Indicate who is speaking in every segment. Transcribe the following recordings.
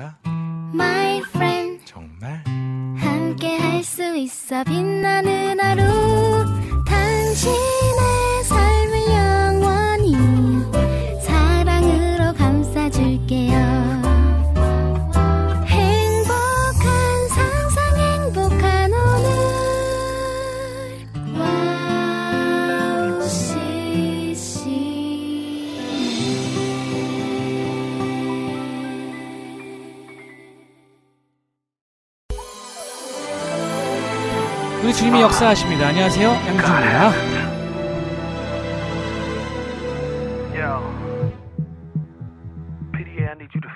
Speaker 1: 내가
Speaker 2: My friend
Speaker 1: 정말?
Speaker 2: 함께 할 수 있어 빛나는 하루. 당신
Speaker 3: 우리 주님이 역사하십니다. 안녕하세요. 양주입니다.
Speaker 4: Yo. PDA, I need you to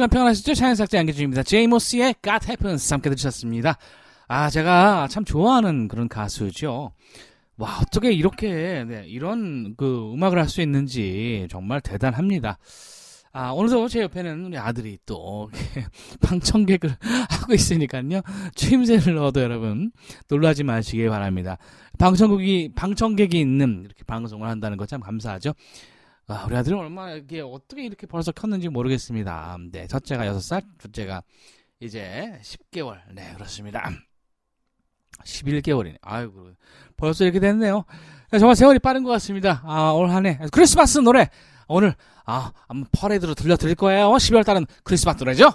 Speaker 3: 한 주간 평안하셨죠? 차연삭제 안개중입니다. 제이모스의 God Happens 함께 들으셨습니다. 아, 제가 참 좋아하는 그런 가수죠. 와, 어떻게 이렇게, 네, 이런 그 음악을 할 수 있는지 정말 대단합니다. 아, 오늘도 제 옆에는 우리 아들이 또, 방청객을 하고 있으니까요. 추임새를 넣어도 여러분, 놀라지 마시기 바랍니다. 방청객이, 방청객이 있는 이렇게 방송을 한다는 거 참 감사하죠. 아, 우리 아들은 얼마나, 이게 어떻게 이렇게 벌써 컸는지 모르겠습니다. 네, 첫째가 6살, 둘째가 이제 10개월. 네, 그렇습니다. 11개월이네. 아이고, 벌써 이렇게 됐네요. 네, 정말 세월이 빠른 것 같습니다. 아, 올 한 해. 크리스마스 노래. 오늘, 아, 한번 퍼레이드로 들려드릴 거예요. 12월 달은 크리스마스 노래죠?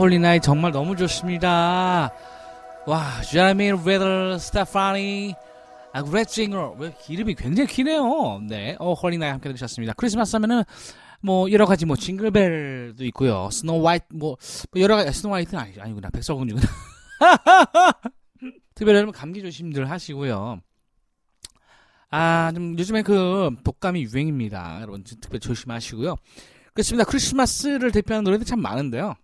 Speaker 4: Holy Night
Speaker 3: 정말 너무 좋습니다. 와, 자미 레더 Steffany 아, Gretzinger 왜 이름이 굉장히 기네요. 네, O Holy Night 함께 들으셨습니다. 크리스마스 하면은 뭐 여러 가지 뭐 징글벨도 있고요. Snow White 뭐, 뭐 여러 가지 Snow White는 아니, 아니구나 백설공주구나. 특별히 여러분 감기 조심들 하시고요. 아, 좀 요즘에 그 독감이 유행입니다. 여러분 특별히 조심하시고요. 그렇습니다. 크리스마스를 대표하는 노래들 참 많은데요.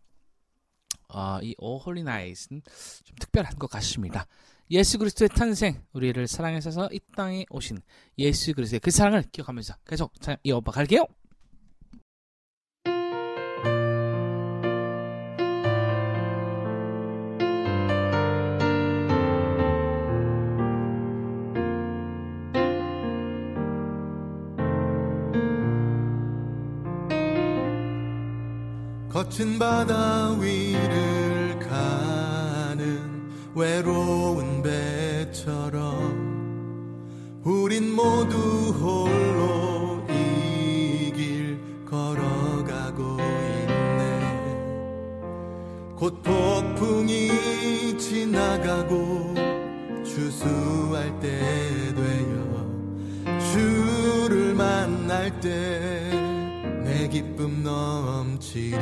Speaker 3: 아, 이 O Holy Night은 좀 특별한 것 같습니다. 예수 그리스도의 탄생, 우리를 사랑하셔서 이 땅에 오신 예수 그리스도의 그 사랑을 기억하면서 계속 이어봐 갈게요.
Speaker 5: 거친 바다 위를 가는 외로운 배처럼 우린 모두 홀로 이 길 걸어가고 있네. 곧 폭풍이 지나가고 추수할 때 되어 주를 만날 때 내 기쁨 넘치리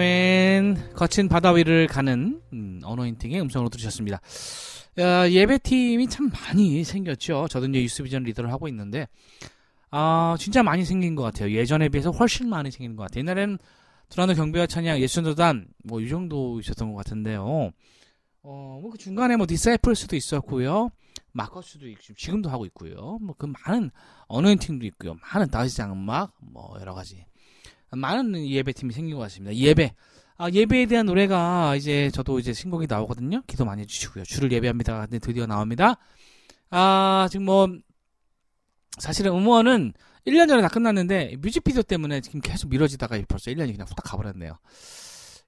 Speaker 3: 아멘. 거친 바다 위를 가는 음, 어노인팅의 음성으로 들으셨습니다. 예배팀이 참 많이 생겼죠. 저도 이제 유스비전 리더를 하고 있는데 아 진짜 많이 생긴 것 같아요. 예전에 비해서 훨씬 많이 생긴 것 같아요. 옛날에는 두란노 경비와 찬양 예순도단 뭐 이 정도 있었던 것 같은데요. 어 뭐 그 중간에 뭐 디사이플스도 있었고요. 마커스도 지금도 하고 있고요. 뭐 그 많은 어노인팅도 있고요. 많은 다윗 장막 뭐 여러 가지 많은 예배팀이 생기고 같습니다. 예배. 아, 예배에 대한 노래가 이제 저도 이제 신곡이 나오거든요. 기도 많이 해주시고요. 주를 예배합니다. 근데 드디어 나옵니다. 아, 지금 뭐, 사실은 음원은 1년 전에 다 끝났는데 뮤직비디오 때문에 지금 계속 미뤄지다가 벌써 1년이 그냥 후딱 가버렸네요.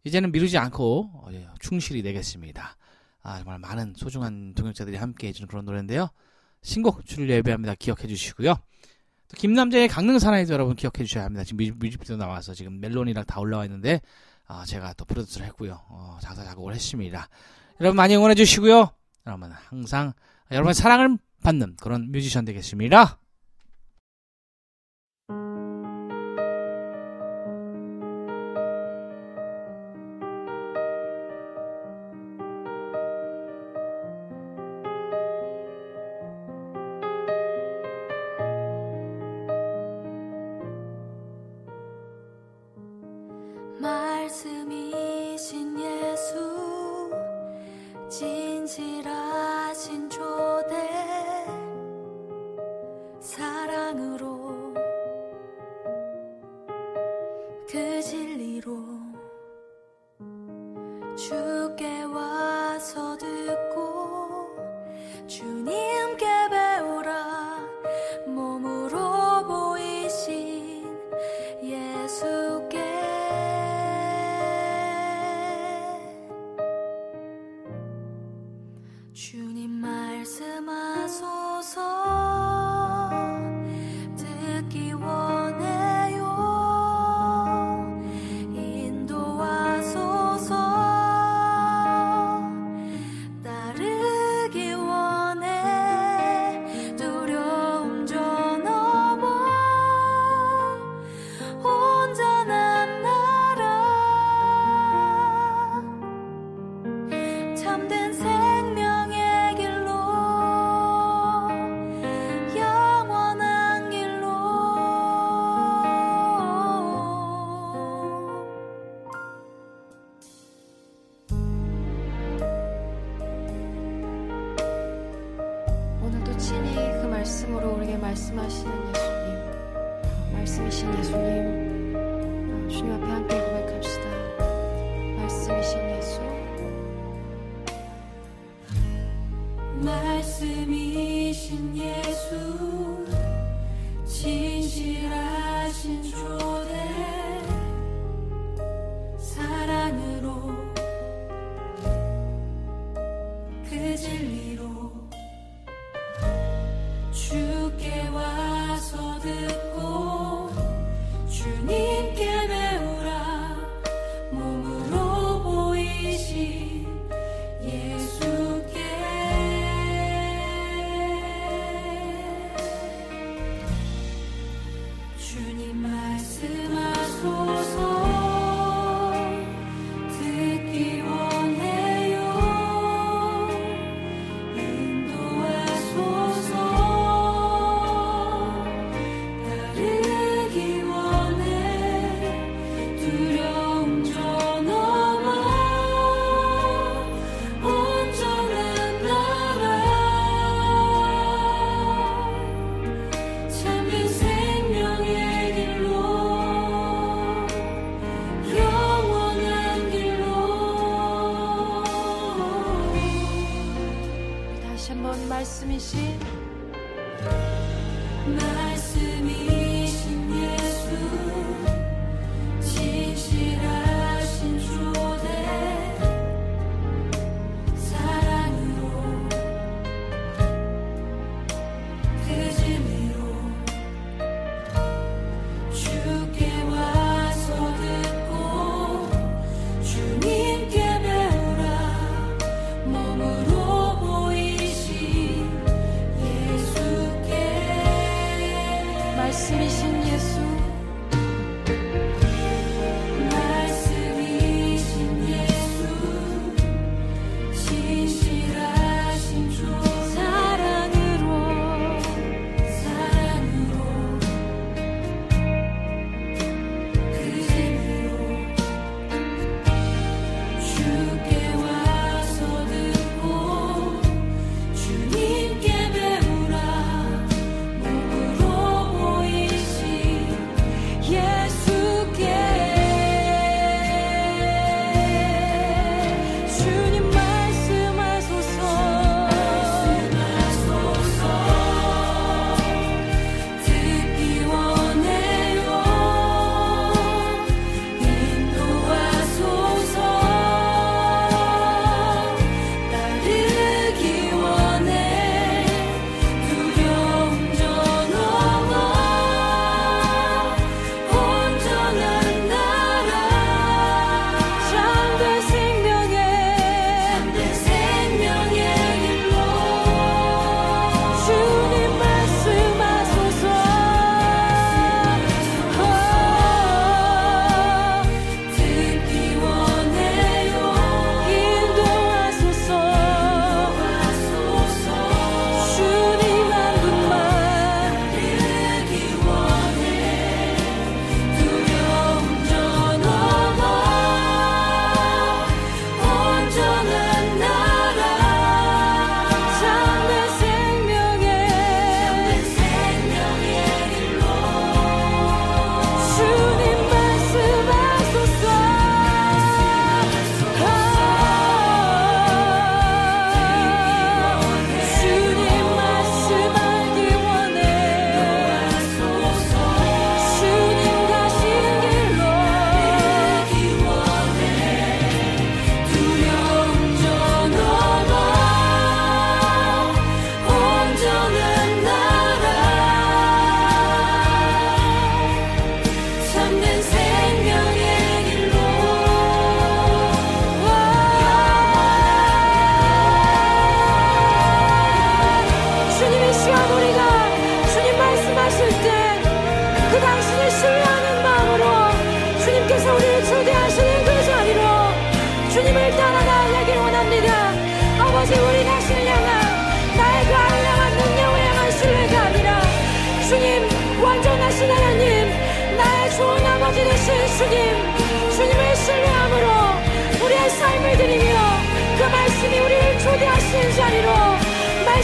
Speaker 3: 이제는 미루지 않고 어, 예, 충실히 내겠습니다. 아, 정말 많은 소중한 동역자들이 함께 해주는 그런 노래인데요. 신곡 주를 예배합니다. 기억해 주시고요. 또 김남재의 강릉 사나이도 여러분 기억해 주셔야 합니다. 지금 뮤직, 뮤직 비디오 나와서 지금 멜론이랑 다 올라와 있는데 아, 제가 또 produce를 했고요. 어, 작사 작곡을 했습니다. 여러분 많이 응원해 주시고요. 여러분 항상 여러분의 사랑을 받는 그런 뮤지션 되겠습니다.
Speaker 6: 말씀이신 예수 진실하신 조대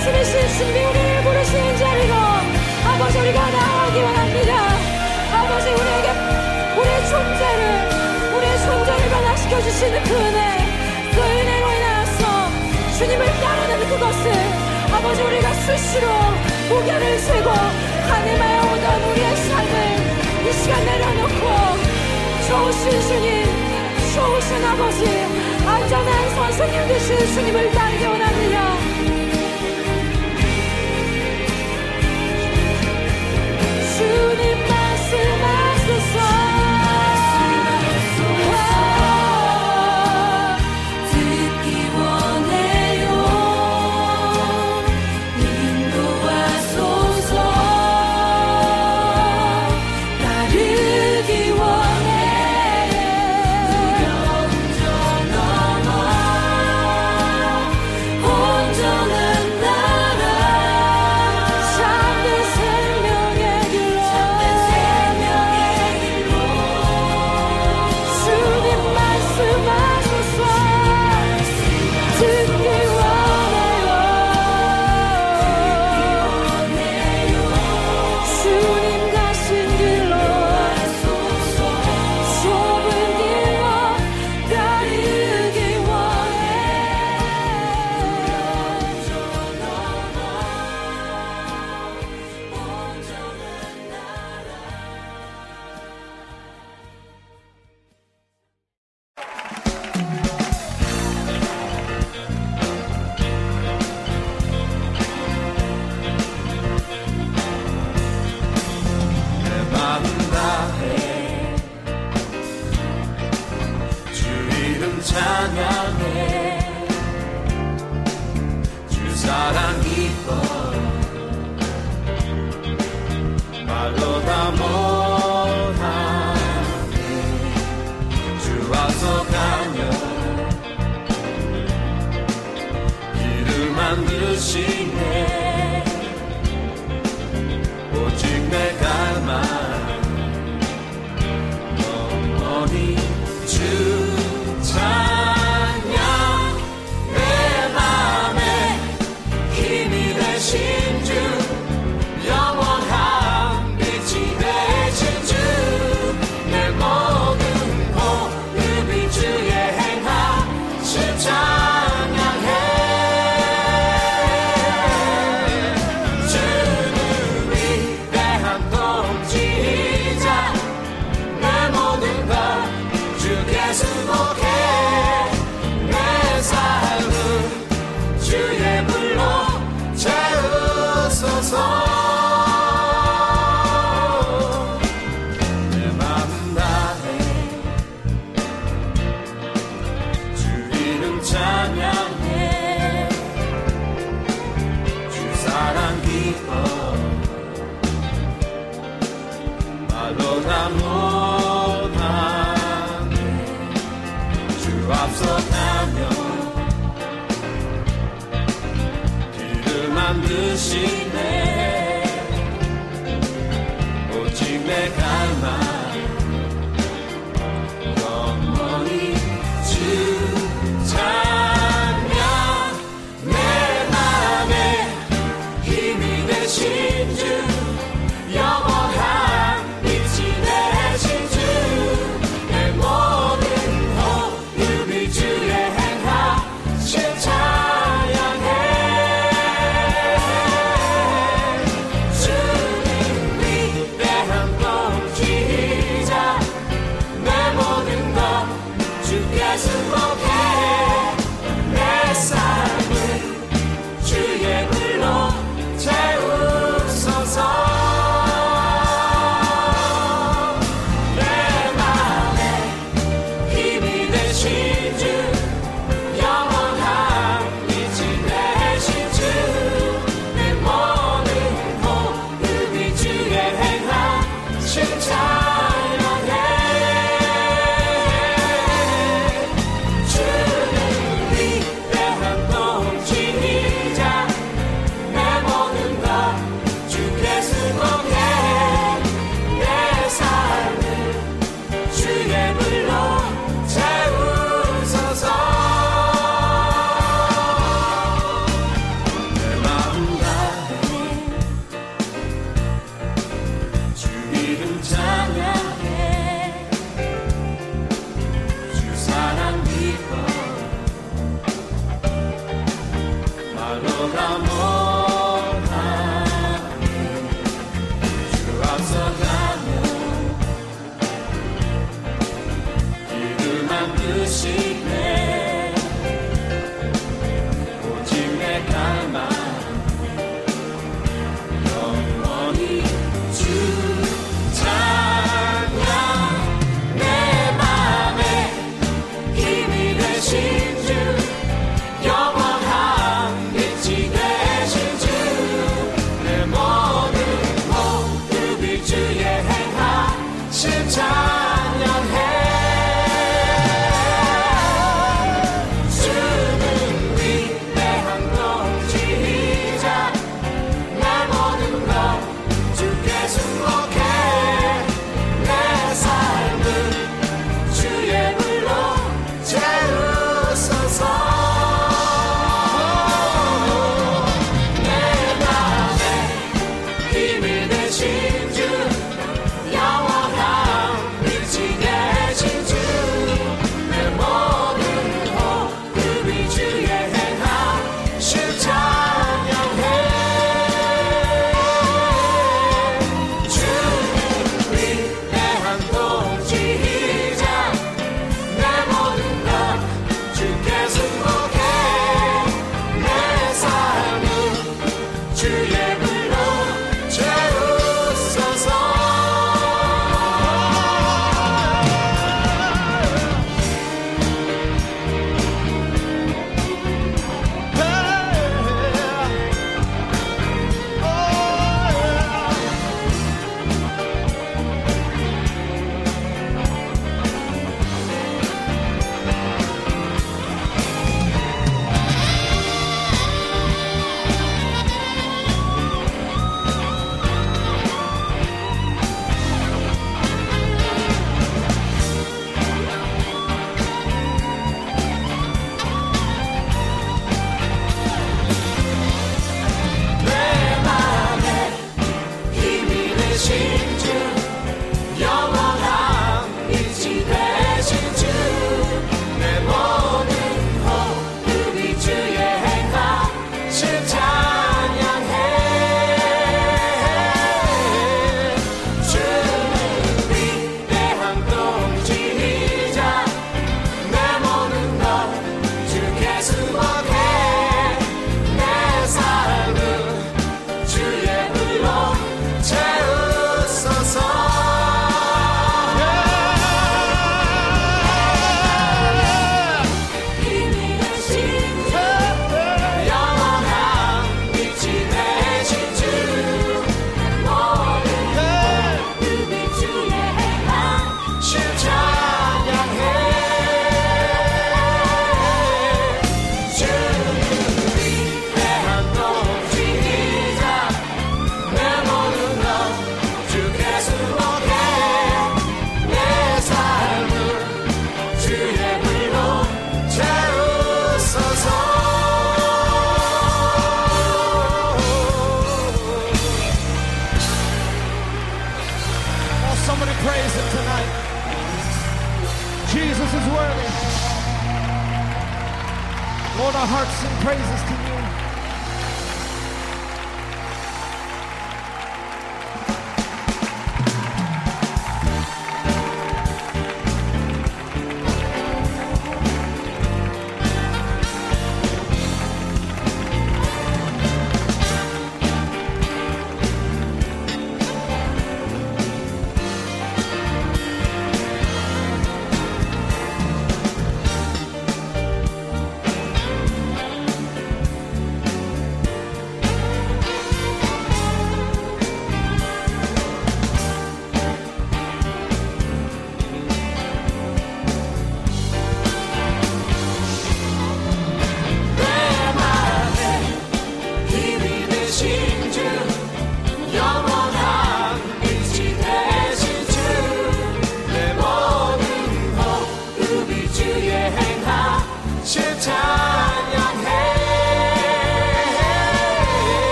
Speaker 7: 말씀이신 주님이
Speaker 6: 우리를 부르시는 자리로 아버지 우리가 나아가기 원합니다. 아버지 우리에게 우리의 존재를 우리의 존재를 변화시켜 주시는 그 은혜 그 은혜로 인하여서 주님을 따르는 그것을 아버지 우리가 수시로 무게를 세고 가늠하여 오던 우리의 삶을 이 시간 내려놓고 좋으신 주님 좋으신 아버지 안전한 선생님 되신 주님을 따르기 원합니다
Speaker 7: 만드시네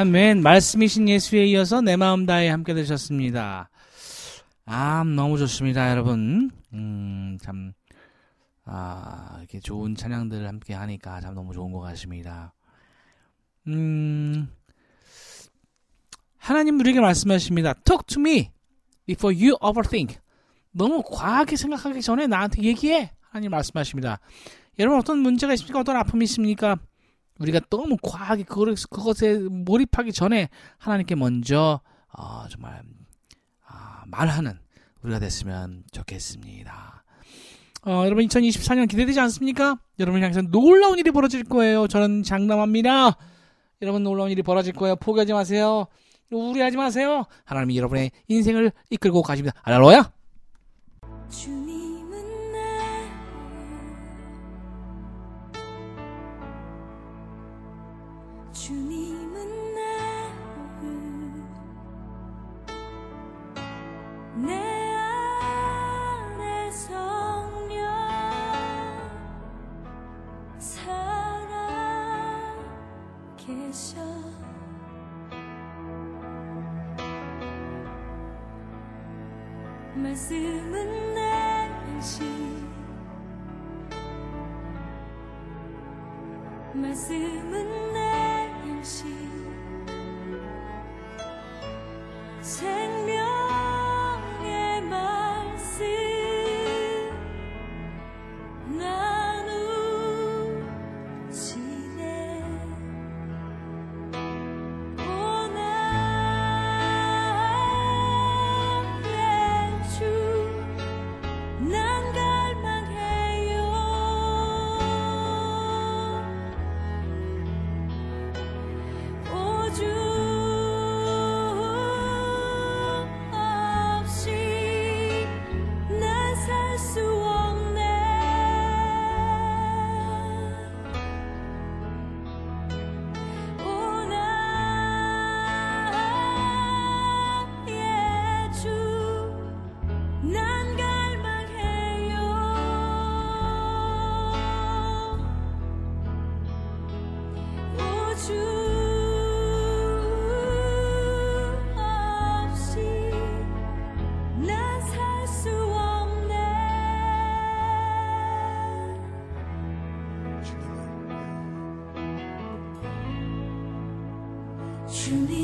Speaker 3: 아멘. 말씀이신 예수에 이어서 내 마음 다해 함께 되셨습니다. 아, 너무 좋습니다, 여러분. 음, 참, 아, 이렇게 좋은 찬양들을 함께 하니까 참 너무 좋은 것 같습니다. 음, 하나님 우리에게 말씀하십니다. Talk to me before you overthink. 너무 과하게 생각하기 전에 나한테 얘기해. 하나님 말씀하십니다. 여러분 어떤 문제가 있습니까? 어떤 아픔이 있습니까? 우리가 너무 과하게 그것에 몰입하기 전에 하나님께 먼저 어, 정말 아, 말하는 우리가 됐으면 좋겠습니다. 어, 여러분 2024년 기대되지 않습니까? 여러분 향해서 놀라운 일이 벌어질 거예요. 저는 장담합니다. 여러분 놀라운 일이 벌어질 거예요. 포기하지 마세요. 우울해하지 마세요. 하나님이 여러분의 인생을 이끌고 가십니다. 할렐루야.
Speaker 7: 주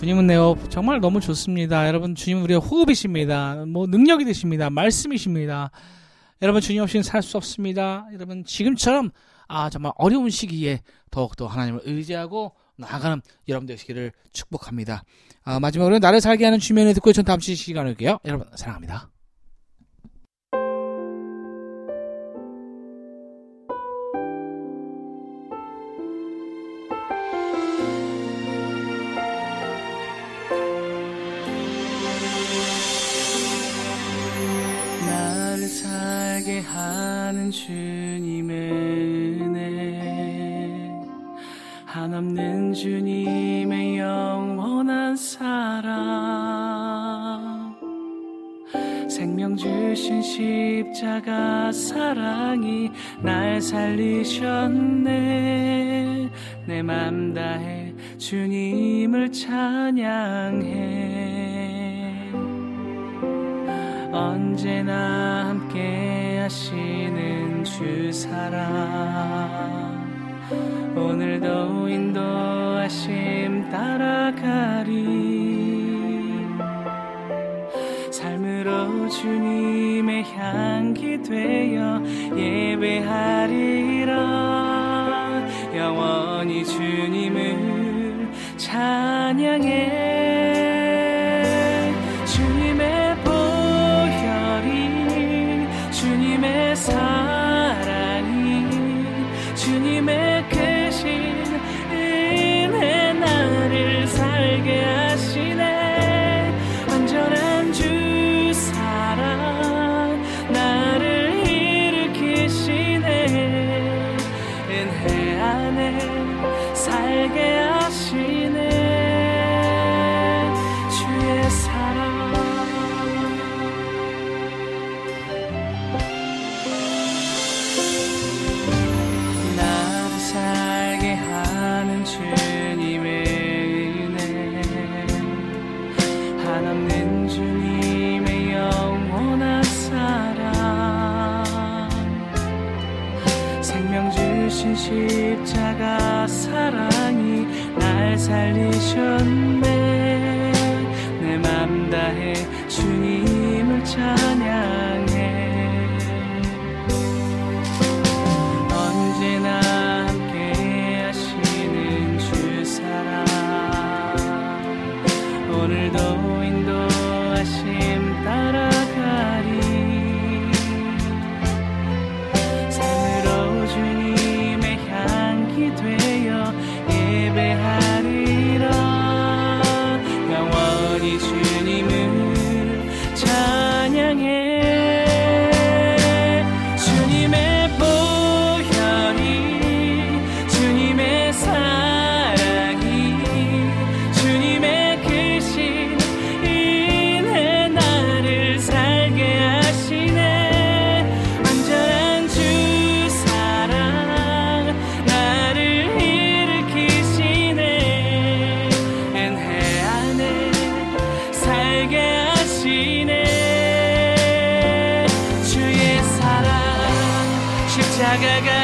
Speaker 7: 주님은 내
Speaker 3: 호흡 정말 너무 좋습니다. 여러분, 주님은 우리의 호흡이십니다. 뭐, 능력이 되십니다. 말씀이십니다. 여러분, 주님 없이는 살 수 없습니다. 여러분, 지금처럼, 아, 정말 어려운 시기에 더욱더 하나님을 의지하고 나아가는 여러분 되시기를 축복합니다. 아, 마지막으로 나를 살게 하는 주면에 듣고 전 다음 주 시간을 올게요. 여러분, 사랑합니다.
Speaker 4: 주님의 은혜 한없는 주님의 영원한 사랑. 생명 주신 십자가 사랑이 날 살리셨네. 내 맘 다해 주님을 찬양해. 언제나 함께 하시는 주 사랑. 오늘도 인도하심 따라가리. 삶으로 주님의 향기 되어 예배하리라. 영원히 주님을 찬양해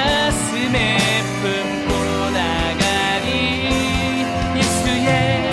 Speaker 4: 가슴에 품고 나가리 예수의